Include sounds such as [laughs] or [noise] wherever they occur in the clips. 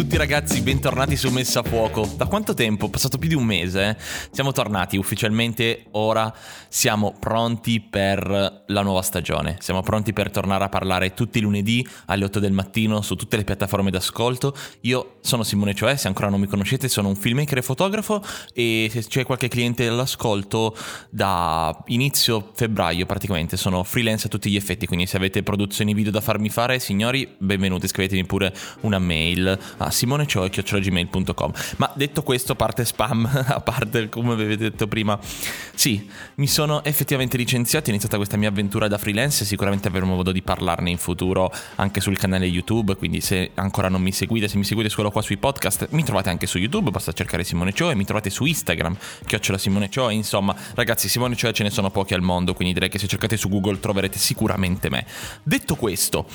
Tutti ragazzi, bentornati su Messa a Fuoco. Da quanto tempo? Passato più di un mese. Eh? Siamo tornati ufficialmente, ora siamo pronti per la nuova stagione. Siamo pronti per tornare a parlare tutti i lunedì alle 8 del mattino su tutte le piattaforme d'ascolto. Io sono Simone Cioè, se ancora non mi conoscete, sono un filmmaker e fotografo e se c'è qualche cliente all'ascolto da inizio febbraio praticamente sono freelance a tutti gli effetti, quindi se avete produzioni video da farmi fare, signori, benvenuti, scrivetemi pure una mail a simonecio.gmail.com Ma detto questo, parte spam, [laughs] a parte come avete detto prima, sì, mi sono effettivamente licenziato, è iniziata questa mia avventura da freelance, sicuramente avremo modo di parlarne in futuro anche sul canale YouTube, quindi se ancora non mi seguite, se mi seguite solo qua sui podcast, mi trovate anche su YouTube, basta cercare Simone Cio e mi trovate su Instagram, chiocciola Simone Cio, insomma, ragazzi, Simone Cio ce ne sono pochi al mondo, quindi direi che se cercate su Google troverete sicuramente me. Detto questo,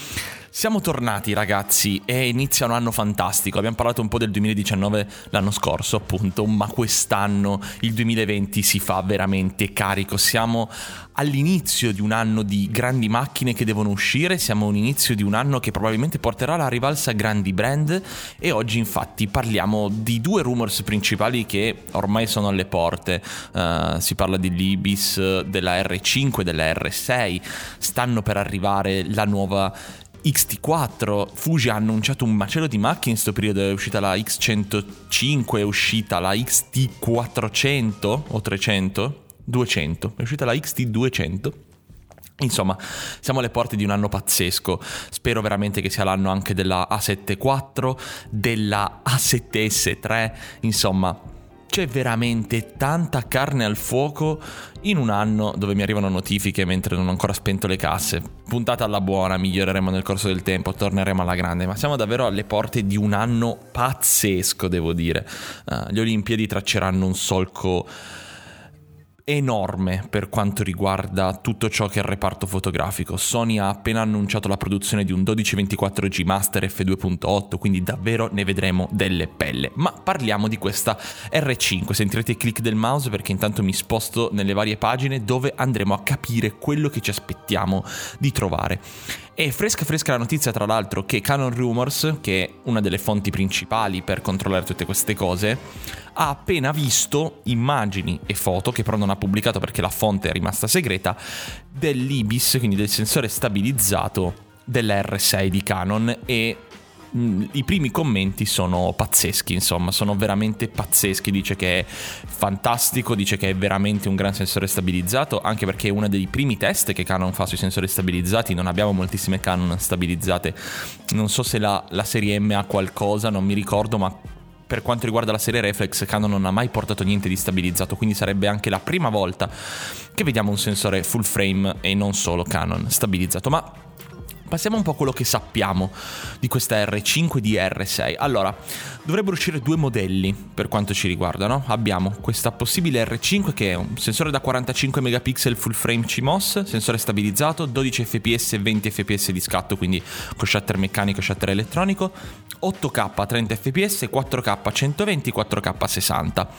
siamo tornati ragazzi e inizia un anno fantastico. Abbiamo parlato un po' del 2019 l'anno scorso, appunto, ma quest'anno, il 2020, si fa veramente carico. Siamo all'inizio di un anno di grandi macchine che devono uscire, siamo all'inizio di un anno che probabilmente porterà alla rivalsa grandi brand e oggi infatti parliamo di due rumors principali che ormai sono alle porte. Uh, si parla dell'Ibis, della R5, della R6, stanno per arrivare la nuova XT4, Fuji ha annunciato un macello di macchine in questo periodo, è uscita la X105, è uscita la XT400 o 300? 200, è uscita la XT200. Insomma, siamo alle porte di un anno pazzesco. Spero veramente che sia l'anno anche della A74, della A7S3, insomma, c'è veramente tanta carne al fuoco in un anno dove mi arrivano notifiche mentre non ho ancora spento le casse. Puntata alla buona, miglioreremo nel corso del tempo, torneremo alla grande, ma siamo davvero alle porte di un anno pazzesco, devo dire. Uh, gli Olimpiadi tracceranno un solco enorme per quanto riguarda tutto ciò che è il reparto fotografico. Sony ha appena annunciato la produzione di un 1224G Master F2.8, quindi davvero ne vedremo delle pelle. Ma parliamo di questa R5, sentirete i click del mouse perché intanto mi sposto nelle varie pagine dove andremo a capire quello che ci aspettiamo di trovare. E fresca fresca la notizia tra l'altro che Canon Rumors, che è una delle fonti principali per controllare tutte queste cose, ha appena visto immagini e foto che però non ha pubblicato perché la fonte è rimasta segreta dell'IBIS, quindi del sensore stabilizzato della R6 di Canon. E i primi commenti sono pazzeschi, insomma, sono veramente pazzeschi. Dice che è fantastico, dice che è veramente un gran sensore stabilizzato, anche perché è uno dei primi test che Canon fa sui sensori stabilizzati. Non abbiamo moltissime Canon stabilizzate. Non so se la, la serie M ha qualcosa, non mi ricordo, ma per quanto riguarda la serie Reflex, Canon non ha mai portato niente di stabilizzato, quindi sarebbe anche la prima volta che vediamo un sensore full frame e non solo Canon stabilizzato. Ma Passiamo un po' a quello che sappiamo di questa R5 di R6. Allora, dovrebbero uscire due modelli per quanto ci riguarda, no? Abbiamo questa possibile R5 che è un sensore da 45 megapixel full frame CMOS, sensore stabilizzato, 12 fps e 20 fps di scatto, quindi con shutter meccanico e shutter elettronico, 8K a 30 fps, 4K a 120, 4K a 60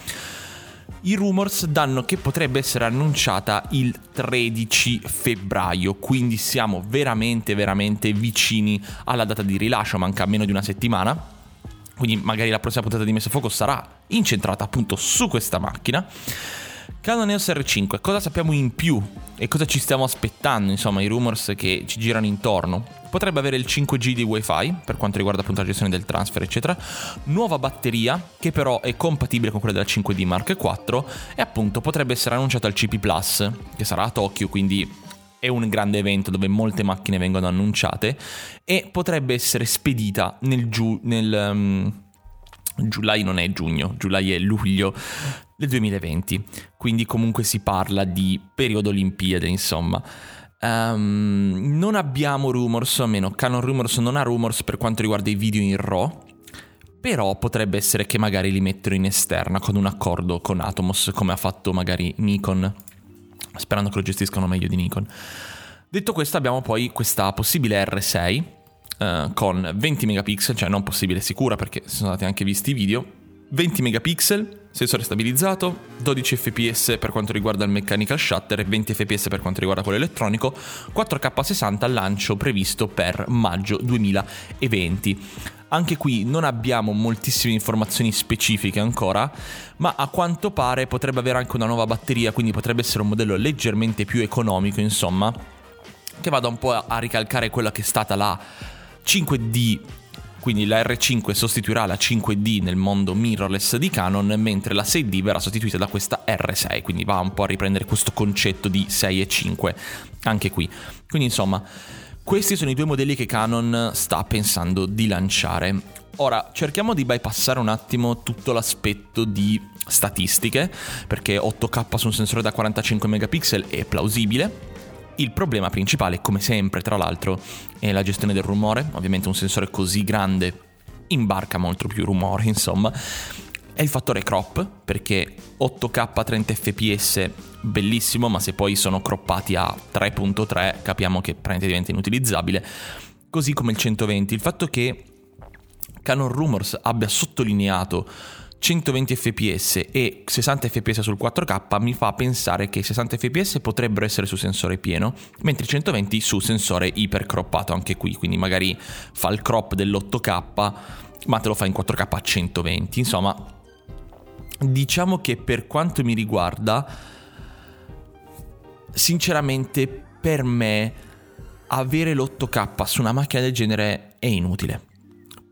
i rumors danno che potrebbe essere annunciata il 13 febbraio, quindi siamo veramente veramente vicini alla data di rilascio, manca meno di una settimana. Quindi magari la prossima puntata di Messa a Fuoco sarà incentrata appunto su questa macchina. Canon EOS R5, cosa sappiamo in più e cosa ci stiamo aspettando, insomma, i rumors che ci girano intorno? Potrebbe avere il 5G di Wi-Fi per quanto riguarda appunto la gestione del transfer, eccetera. Nuova batteria che però è compatibile con quella della 5D Mark IV e appunto potrebbe essere annunciata al CP Plus, che sarà a Tokyo, quindi è un grande evento dove molte macchine vengono annunciate e potrebbe essere spedita nel giù nel um, Giulai non è giugno, Giulai è luglio del 2020, quindi comunque si parla di periodo Olimpiade, insomma. Um, non abbiamo rumors, o almeno Canon Rumors non ha rumors per quanto riguarda i video in RAW, però potrebbe essere che magari li mettono in esterna con un accordo con Atomos, come ha fatto magari Nikon, sperando che lo gestiscano meglio di Nikon. Detto questo abbiamo poi questa possibile R6 uh, con 20 megapixel, cioè non possibile sicura perché sono stati anche visti i video, 20 megapixel, sensore stabilizzato, 12 fps per quanto riguarda il mechanical shutter e 20 fps per quanto riguarda quello elettronico, 4K60 al lancio previsto per maggio 2020. Anche qui non abbiamo moltissime informazioni specifiche ancora, ma a quanto pare potrebbe avere anche una nuova batteria, quindi potrebbe essere un modello leggermente più economico, insomma, che vada un po' a ricalcare quella che è stata la 5D quindi la R5 sostituirà la 5D nel mondo mirrorless di Canon, mentre la 6D verrà sostituita da questa R6, quindi va un po' a riprendere questo concetto di 6 e 5 anche qui. Quindi insomma, questi sono i due modelli che Canon sta pensando di lanciare. Ora, cerchiamo di bypassare un attimo tutto l'aspetto di statistiche, perché 8K su un sensore da 45 megapixel è plausibile, il problema principale, come sempre, tra l'altro, è la gestione del rumore. Ovviamente un sensore così grande imbarca molto più rumore, [laughs] insomma. È il fattore crop, perché 8K 30 fps bellissimo, ma se poi sono croppati a 3.3 capiamo che praticamente diventa inutilizzabile. Così come il 120. Il fatto che Canon Rumors abbia sottolineato 120 fps e 60 fps sul 4K mi fa pensare che 60 fps potrebbero essere su sensore pieno, mentre 120 su sensore ipercroppato anche qui, quindi magari fa il crop dell'8K ma te lo fa in 4K a 120. Insomma, diciamo che per quanto mi riguarda, sinceramente per me avere l'8K su una macchina del genere è inutile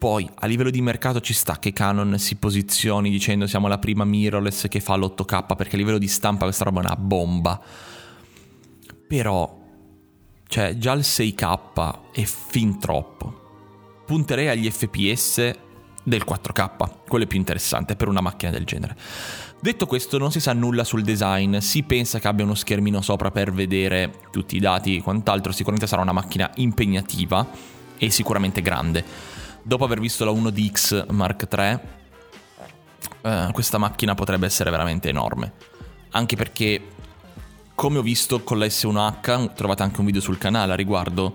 poi a livello di mercato ci sta che Canon si posizioni dicendo siamo la prima mirrorless che fa l'8K perché a livello di stampa questa roba è una bomba. Però, cioè già il 6K è fin troppo. Punterei agli FPS del 4K, quello è più interessante per una macchina del genere. Detto questo, non si sa nulla sul design, si pensa che abbia uno schermino sopra per vedere tutti i dati e quant'altro, sicuramente sarà una macchina impegnativa e sicuramente grande dopo aver visto la 1DX Mark III, eh, questa macchina potrebbe essere veramente enorme. Anche perché, come ho visto con la S1H, trovate anche un video sul canale a riguardo,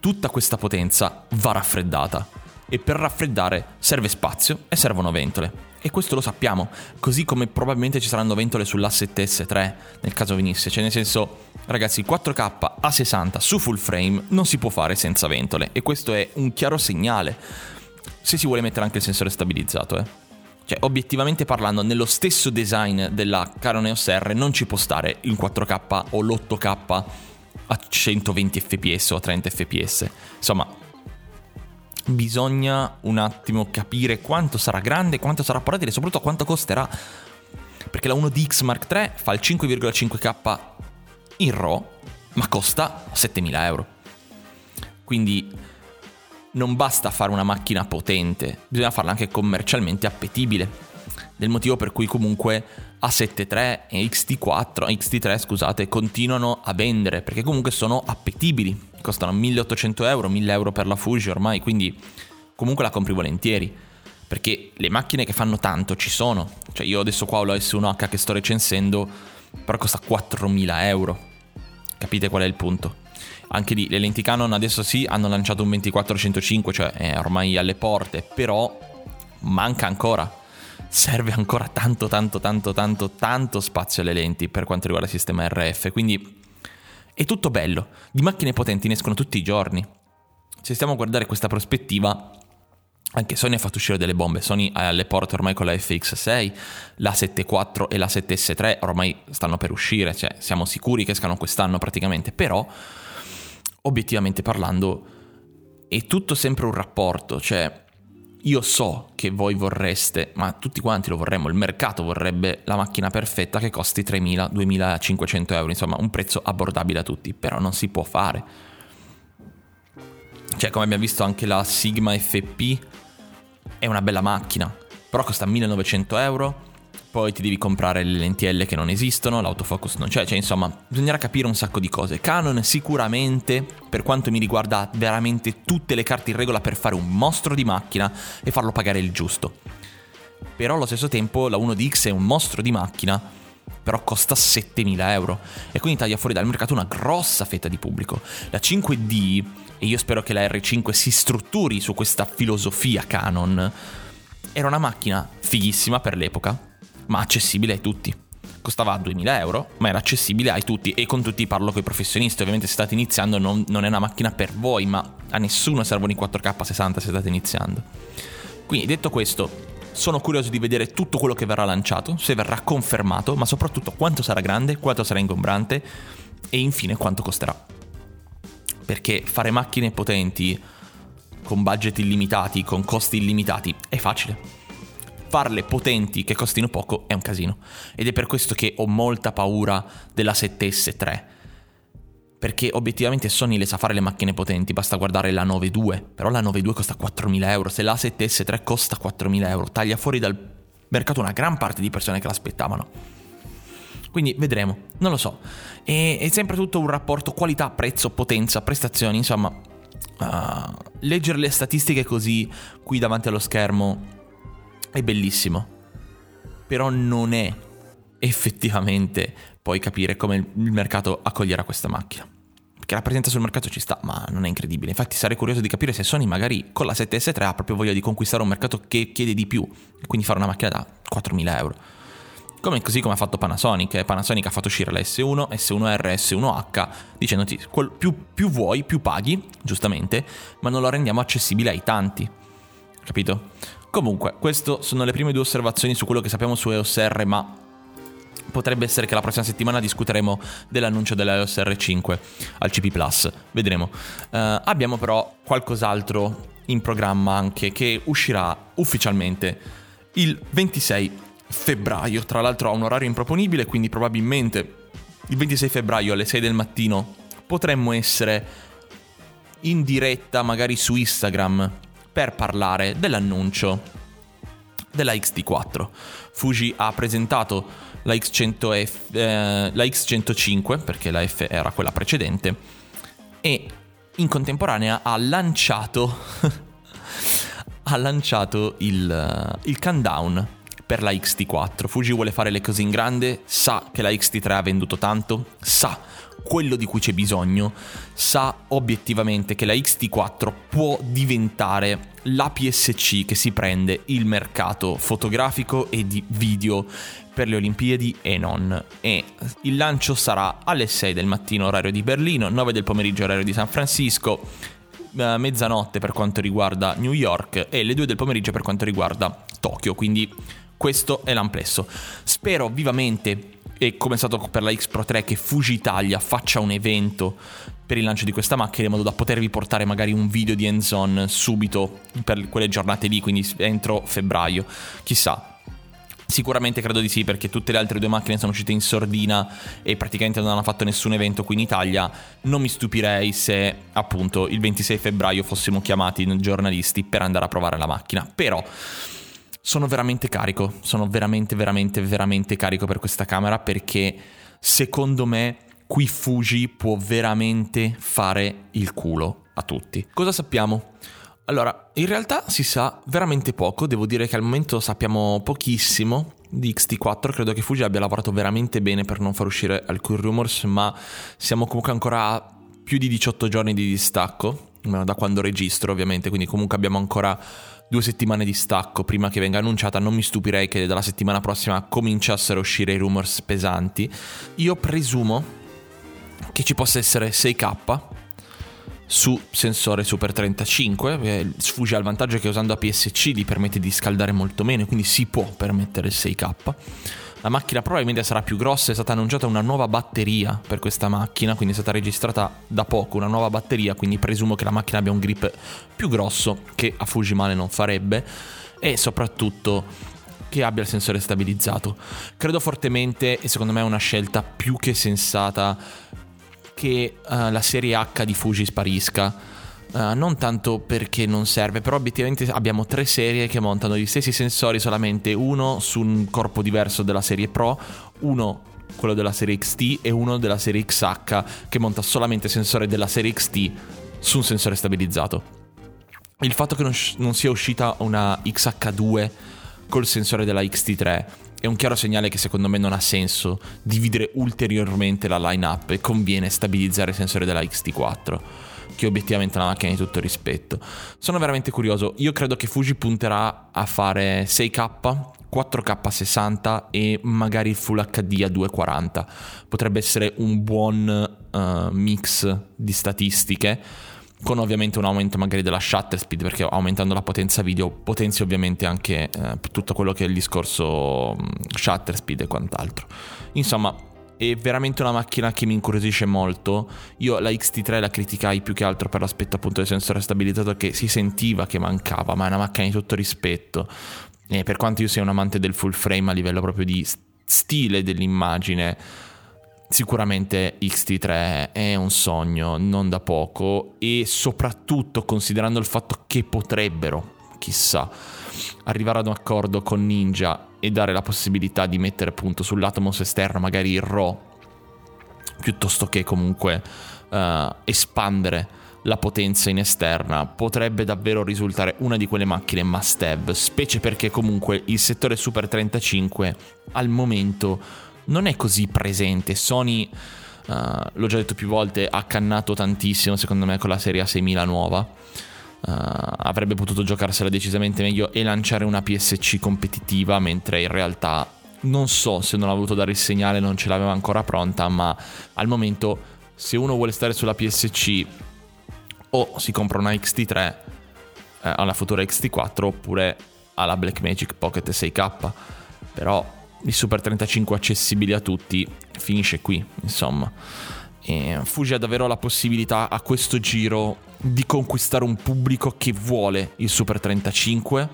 tutta questa potenza va raffreddata. E per raffreddare serve spazio e servono ventole. E questo lo sappiamo, così come probabilmente ci saranno ventole sull'A7S3 nel caso venisse, cioè nel senso, ragazzi, il 4K a 60 su full frame non si può fare senza ventole e questo è un chiaro segnale se si vuole mettere anche il sensore stabilizzato, eh. Cioè, obiettivamente parlando, nello stesso design della Canon EOS R non ci può stare il 4K o l'8K a 120 fps o a 30 fps. Insomma, bisogna un attimo capire quanto sarà grande, quanto sarà portatile e soprattutto quanto costerà. Perché la 1DX Mark III fa il 5,5K in RAW, ma costa 7000 euro. Quindi non basta fare una macchina potente, bisogna farla anche commercialmente appetibile. Del motivo per cui comunque A7 III e XT4, XT3 scusate, continuano a vendere, perché comunque sono appetibili costano 1800 euro, 1000 euro per la Fuji ormai, quindi comunque la compri volentieri. Perché le macchine che fanno tanto ci sono. Cioè io adesso qua ho la S1H che sto recensendo, però costa 4000 euro. Capite qual è il punto? Anche lì le lenti Canon adesso sì hanno lanciato un 24-105, cioè è ormai alle porte, però manca ancora. Serve ancora tanto, tanto, tanto, tanto, tanto spazio alle lenti per quanto riguarda il sistema RF. Quindi è tutto bello, di macchine potenti ne escono tutti i giorni. Se stiamo a guardare questa prospettiva, anche Sony ha fatto uscire delle bombe. Sony è alle porte ormai con la FX6, la 7.4 e la 7S3 ormai stanno per uscire, cioè siamo sicuri che escano quest'anno praticamente, però obiettivamente parlando è tutto sempre un rapporto, cioè io so che voi vorreste, ma tutti quanti lo vorremmo, il mercato vorrebbe la macchina perfetta che costi 3.000, 2.500 euro, insomma un prezzo abbordabile a tutti, però non si può fare. Cioè come abbiamo visto anche la Sigma FP è una bella macchina, però costa 1.900 euro, poi ti devi comprare le lentielle che non esistono, l'autofocus non c'è, cioè insomma bisognerà capire un sacco di cose. Canon sicuramente, per quanto mi riguarda, ha veramente tutte le carte in regola per fare un mostro di macchina e farlo pagare il giusto. Però allo stesso tempo la 1DX è un mostro di macchina, però costa 7000 euro e quindi taglia fuori dal mercato una grossa fetta di pubblico. La 5D, e io spero che la R5 si strutturi su questa filosofia Canon, era una macchina fighissima per l'epoca, ma accessibile a tutti. Costava 2000 euro, ma era accessibile a tutti e con tutti parlo con i professionisti. Ovviamente se state iniziando non, non è una macchina per voi, ma A nessuno servono i 4K 60 se state iniziando. Quindi detto questo, sono curioso di vedere tutto quello che verrà lanciato, se verrà confermato, ma soprattutto quanto sarà grande, quanto sarà ingombrante e infine quanto costerà. Perché fare macchine potenti con budget illimitati, con costi illimitati, è facile. Farle potenti che costino poco è un casino. Ed è per questo che ho molta paura della 7S3 perché obiettivamente Sony le sa fare le macchine potenti, basta guardare la 9.2, però la 9.2 costa 4.000 euro, se la 7S3 costa 4.000 euro, taglia fuori dal mercato una gran parte di persone che l'aspettavano. Quindi vedremo, non lo so. E, è sempre tutto un rapporto qualità, prezzo, potenza, prestazioni, insomma. Uh, leggere le statistiche così qui davanti allo schermo è bellissimo. Però non è effettivamente poi capire come il mercato accoglierà questa macchina che la presenza sul mercato ci sta, ma non è incredibile. Infatti sarei curioso di capire se Sony magari con la 7S3 ha proprio voglia di conquistare un mercato che chiede di più, e quindi fare una macchina da 4.000 euro. Come, così come ha fatto Panasonic, Panasonic ha fatto uscire la S1, S1R, S1H, dicendoti più, più vuoi, più paghi, giustamente, ma non lo rendiamo accessibile ai tanti. Capito? Comunque, queste sono le prime due osservazioni su quello che sappiamo su EOS R, ma potrebbe essere che la prossima settimana discuteremo dell'annuncio dell'iOS R5 al CP Plus, vedremo. Uh, abbiamo però qualcos'altro in programma anche che uscirà ufficialmente il 26 febbraio, tra l'altro ha un orario improponibile, quindi probabilmente il 26 febbraio alle 6 del mattino potremmo essere in diretta magari su Instagram per parlare dell'annuncio della XT4. Fuji ha presentato la, X100F, eh, la X105, perché la F era quella precedente, e in contemporanea ha lanciato, [laughs] ha lanciato il, il countdown per la XT4. Fuji vuole fare le cose in grande, sa che la XT3 ha venduto tanto, sa quello di cui c'è bisogno, sa obiettivamente che la XT4 può diventare la PSC che si prende il mercato fotografico e di video per le Olimpiadi e non. E il lancio sarà alle 6 del mattino orario di Berlino, 9 del pomeriggio orario di San Francisco, eh, mezzanotte per quanto riguarda New York e le 2 del pomeriggio per quanto riguarda Tokyo, quindi questo è l'amplesso. Spero vivamente e come è stato per la X Pro 3 che Fuji Italia faccia un evento per il lancio di questa macchina in modo da potervi portare magari un video di hands-on subito per quelle giornate lì, quindi entro febbraio. Chissà, Sicuramente credo di sì perché tutte le altre due macchine sono uscite in sordina e praticamente non hanno fatto nessun evento qui in Italia. Non mi stupirei se appunto il 26 febbraio fossimo chiamati giornalisti per andare a provare la macchina. Però sono veramente carico, sono veramente veramente veramente carico per questa camera perché secondo me qui Fuji può veramente fare il culo a tutti. Cosa sappiamo? Allora, in realtà si sa veramente poco, devo dire che al momento sappiamo pochissimo di XT4, credo che Fuji abbia lavorato veramente bene per non far uscire alcuni rumors, ma siamo comunque ancora a più di 18 giorni di distacco, da quando registro ovviamente, quindi comunque abbiamo ancora due settimane di stacco prima che venga annunciata, non mi stupirei che dalla settimana prossima cominciassero a uscire i rumors pesanti. Io presumo che ci possa essere 6K su sensore Super 35. Eh, ha il vantaggio che usando APS-C gli permette di scaldare molto meno, quindi si può permettere il 6K. La macchina probabilmente sarà più grossa, è stata annunciata una nuova batteria per questa macchina, quindi è stata registrata da poco una nuova batteria, quindi presumo che la macchina abbia un grip più grosso che a Fuji male non farebbe e soprattutto che abbia il sensore stabilizzato. Credo fortemente e secondo me è una scelta più che sensata che uh, la serie H di Fuji sparisca. Uh, non tanto perché non serve, però obiettivamente abbiamo tre serie che montano gli stessi sensori, solamente uno su un corpo diverso della serie Pro, uno quello della serie XT e uno della serie XH che monta solamente sensore della serie XT su un sensore stabilizzato. Il fatto che non, non sia uscita una XH2 col sensore della XT3 è un chiaro segnale che secondo me non ha senso dividere ulteriormente la line-up e conviene stabilizzare il sensore della XT4 che obiettivamente è una macchina di tutto rispetto. Sono veramente curioso, io credo che Fuji punterà a fare 6K, 4K 60 e magari Full HD a 240. Potrebbe essere un buon uh, mix di statistiche con ovviamente un aumento magari della shutter speed perché aumentando la potenza video potenzi ovviamente anche eh, tutto quello che è il discorso mm, shutter speed e quant'altro. Insomma, è veramente una macchina che mi incuriosisce molto. Io la XT3 la criticai più che altro per l'aspetto appunto del sensore stabilizzato che si sentiva che mancava, ma è una macchina di tutto rispetto. E per quanto io sia un amante del full frame a livello proprio di stile dell'immagine, Sicuramente XT3 è un sogno, non da poco, e soprattutto considerando il fatto che potrebbero, chissà, arrivare ad un accordo con Ninja e dare la possibilità di mettere appunto sull'Atomos esterno magari il RAW, piuttosto che comunque uh, espandere la potenza in esterna potrebbe davvero risultare una di quelle macchine must have, specie perché comunque il settore Super 35 al momento non è così presente. Sony, uh, l'ho già detto più volte, ha cannato tantissimo secondo me con la serie A6000 nuova. Uh, avrebbe potuto giocarsela decisamente meglio e lanciare una PSC competitiva, mentre in realtà non so se non ha voluto dare il segnale, non ce l'aveva ancora pronta, ma al momento se uno vuole stare sulla PSC o si compra una XT3 eh, alla futura XT4 oppure alla Blackmagic Pocket 6K. Però il Super 35 accessibile a tutti finisce qui, insomma. E Fuji ha davvero la possibilità a questo giro di conquistare un pubblico che vuole il Super 35,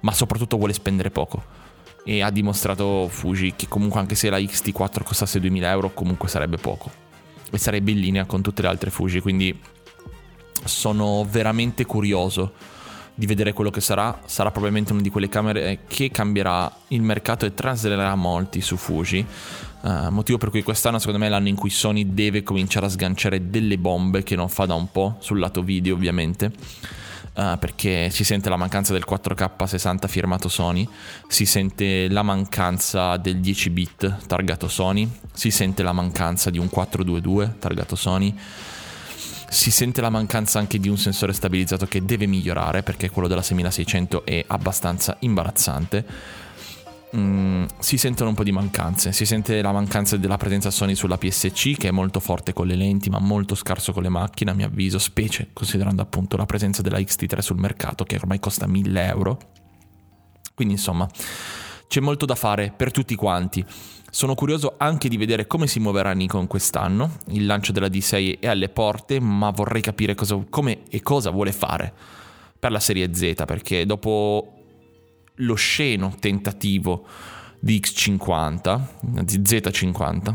ma soprattutto vuole spendere poco. E ha dimostrato Fuji che comunque anche se la XT4 costasse 2000 euro, comunque sarebbe poco. E sarebbe in linea con tutte le altre Fuji, quindi sono veramente curioso di vedere quello che sarà. Sarà probabilmente una di quelle camere che cambierà il mercato e traslerà molti su Fuji. Uh, motivo per cui quest'anno secondo me è l'anno in cui Sony deve cominciare a sganciare delle bombe che non fa da un po' sul lato video ovviamente. Uh, perché si sente la mancanza del 4K 60 firmato Sony, si sente la mancanza del 10 bit targato Sony, si sente la mancanza di un 422 targato Sony, si sente la mancanza anche di un sensore stabilizzato che deve migliorare perché quello della 6600 è abbastanza imbarazzante. Mm, si sentono un po' di mancanze, si sente la mancanza della presenza Sony sulla PSC che è molto forte con le lenti ma molto scarso con le macchine a mio avviso, specie considerando appunto la presenza della XT3 sul mercato che ormai costa 1000 euro. Quindi insomma c'è molto da fare per tutti quanti. Sono curioso anche di vedere come si muoverà Nikon quest'anno. Il lancio della D6 è alle porte, ma vorrei capire cosa, come e cosa vuole fare per la serie Z, perché dopo lo sceno tentativo di X50, di Z50,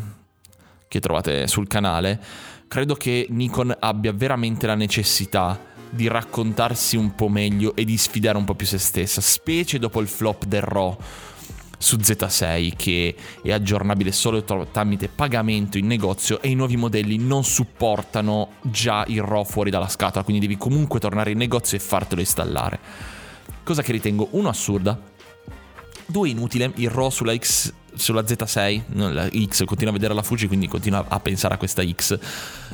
che trovate sul canale, credo che Nikon abbia veramente la necessità di raccontarsi un po' meglio e di sfidare un po' più se stessa, specie dopo il flop del RAW su Z6 che è aggiornabile solo tramite pagamento in negozio e i nuovi modelli non supportano già il RAW fuori dalla scatola, quindi devi comunque tornare in negozio e fartelo installare. Cosa che ritengo uno assurda, due inutile, il RAW sulla X sulla Z6, non la X, continua a vedere la Fuji, quindi continua a pensare a questa X.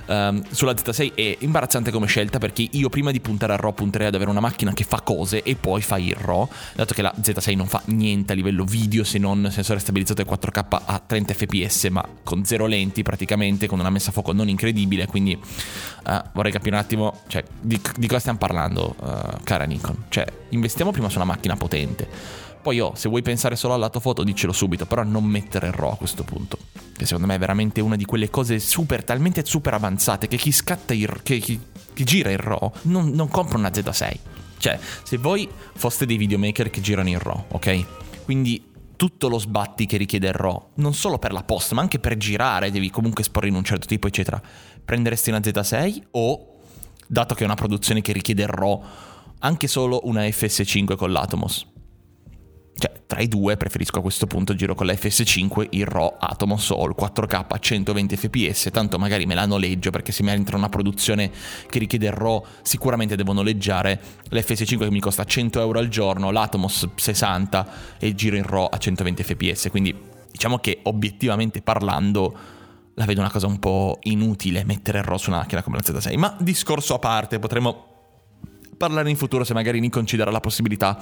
Um, sulla Z6 è imbarazzante come scelta perché io prima di puntare al RAW punterei ad avere una macchina che fa cose e poi fa il RAW, dato che la Z6 non fa niente a livello video se non sensore stabilizzato e 4K a 30 fps, ma con zero lenti praticamente, con una messa a fuoco non incredibile, quindi uh, vorrei capire un attimo, cioè, di, di cosa stiamo parlando, uh, cara Nikon? Cioè, investiamo prima su una macchina potente poi oh, se vuoi pensare solo al lato foto, dicelo subito, però non mettere il RAW a questo punto. Che secondo me è veramente una di quelle cose super, talmente super avanzate che chi scatta il... che chi, chi gira il RAW non, non compra una Z6. Cioè, se voi foste dei videomaker che girano in RAW, ok? Quindi tutto lo sbatti che richiede il RAW, non solo per la post, ma anche per girare, devi comunque esporre in un certo tipo, eccetera. Prenderesti una Z6 o, dato che è una produzione che richiede il RAW, anche solo una FS5 con l'Atomos? Cioè, tra i due preferisco a questo punto giro con la FS5 il RAW Atomos o il 4K a 120 fps, tanto magari me la noleggio perché se mi entra una produzione che richiede il RAW sicuramente devo noleggiare. l'FS5 che mi costa 100 euro al giorno, l'Atomos 60 e giro in RAW a 120 fps, quindi diciamo che obiettivamente parlando la vedo una cosa un po' inutile mettere il RAW su una macchina come la Z6, ma discorso a parte, potremo parlare in futuro se magari Nikon ci darà la possibilità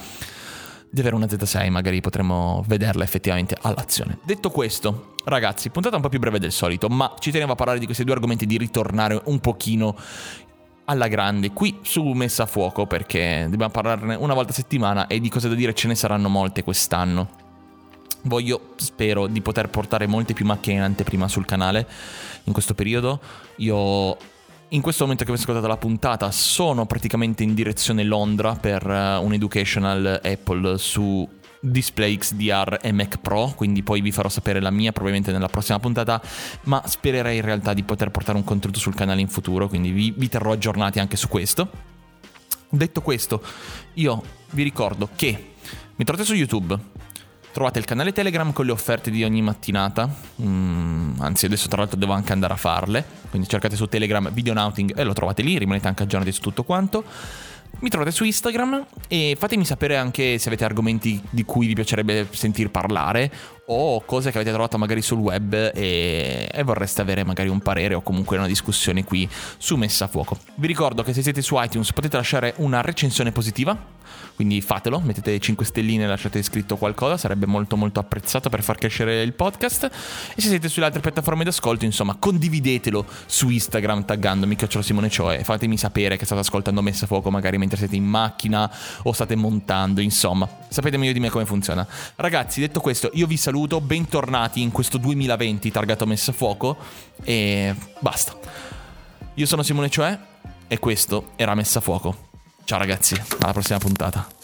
di avere una Z6, magari potremmo vederla effettivamente all'azione. Detto questo, ragazzi, puntata un po' più breve del solito, ma ci tenevo a parlare di questi due argomenti, di ritornare un pochino alla grande qui su Messa a Fuoco perché dobbiamo parlarne una volta a settimana e di cose da dire ce ne saranno molte quest'anno. Voglio, spero, di poter portare molte più macchine in anteprima sul canale in questo periodo. Io in questo momento che vi ho ascoltato la puntata sono praticamente in direzione Londra per uh, un educational Apple su Display XDR e Mac Pro, quindi poi vi farò sapere la mia probabilmente nella prossima puntata, ma spererei in realtà di poter portare un contenuto sul canale in futuro, quindi vi, vi terrò aggiornati anche su questo. Detto questo, io vi ricordo che mi trovate su YouTube, trovate il canale Telegram con le offerte di ogni mattinata, mm, anzi adesso tra l'altro devo anche andare a farle, quindi cercate su Telegram Videonauting e lo trovate lì, rimanete anche aggiornati su tutto quanto. Mi trovate su Instagram e fatemi sapere anche se avete argomenti di cui vi piacerebbe sentir parlare o cose che avete trovato magari sul web e, e, vorreste avere magari un parere o comunque una discussione qui su Messa a Fuoco. Vi ricordo che se siete su iTunes potete lasciare una recensione positiva quindi fatelo, mettete 5 stelline e lasciate scritto qualcosa, sarebbe molto molto apprezzato per far crescere il podcast. E se siete sulle altre piattaforme d'ascolto, insomma, condividetelo su Instagram taggandomi Chiocciolo Simone Cioè, fatemi sapere che state ascoltando Messa a Fuoco magari mentre siete in macchina o state montando, insomma, sapete meglio di me come funziona. Ragazzi, detto questo, io vi saluto, bentornati in questo 2020 targato Messa a Fuoco e basta. Io sono Simone Cioè e questo era Messa a Fuoco. Ciao ragazzi, alla prossima puntata.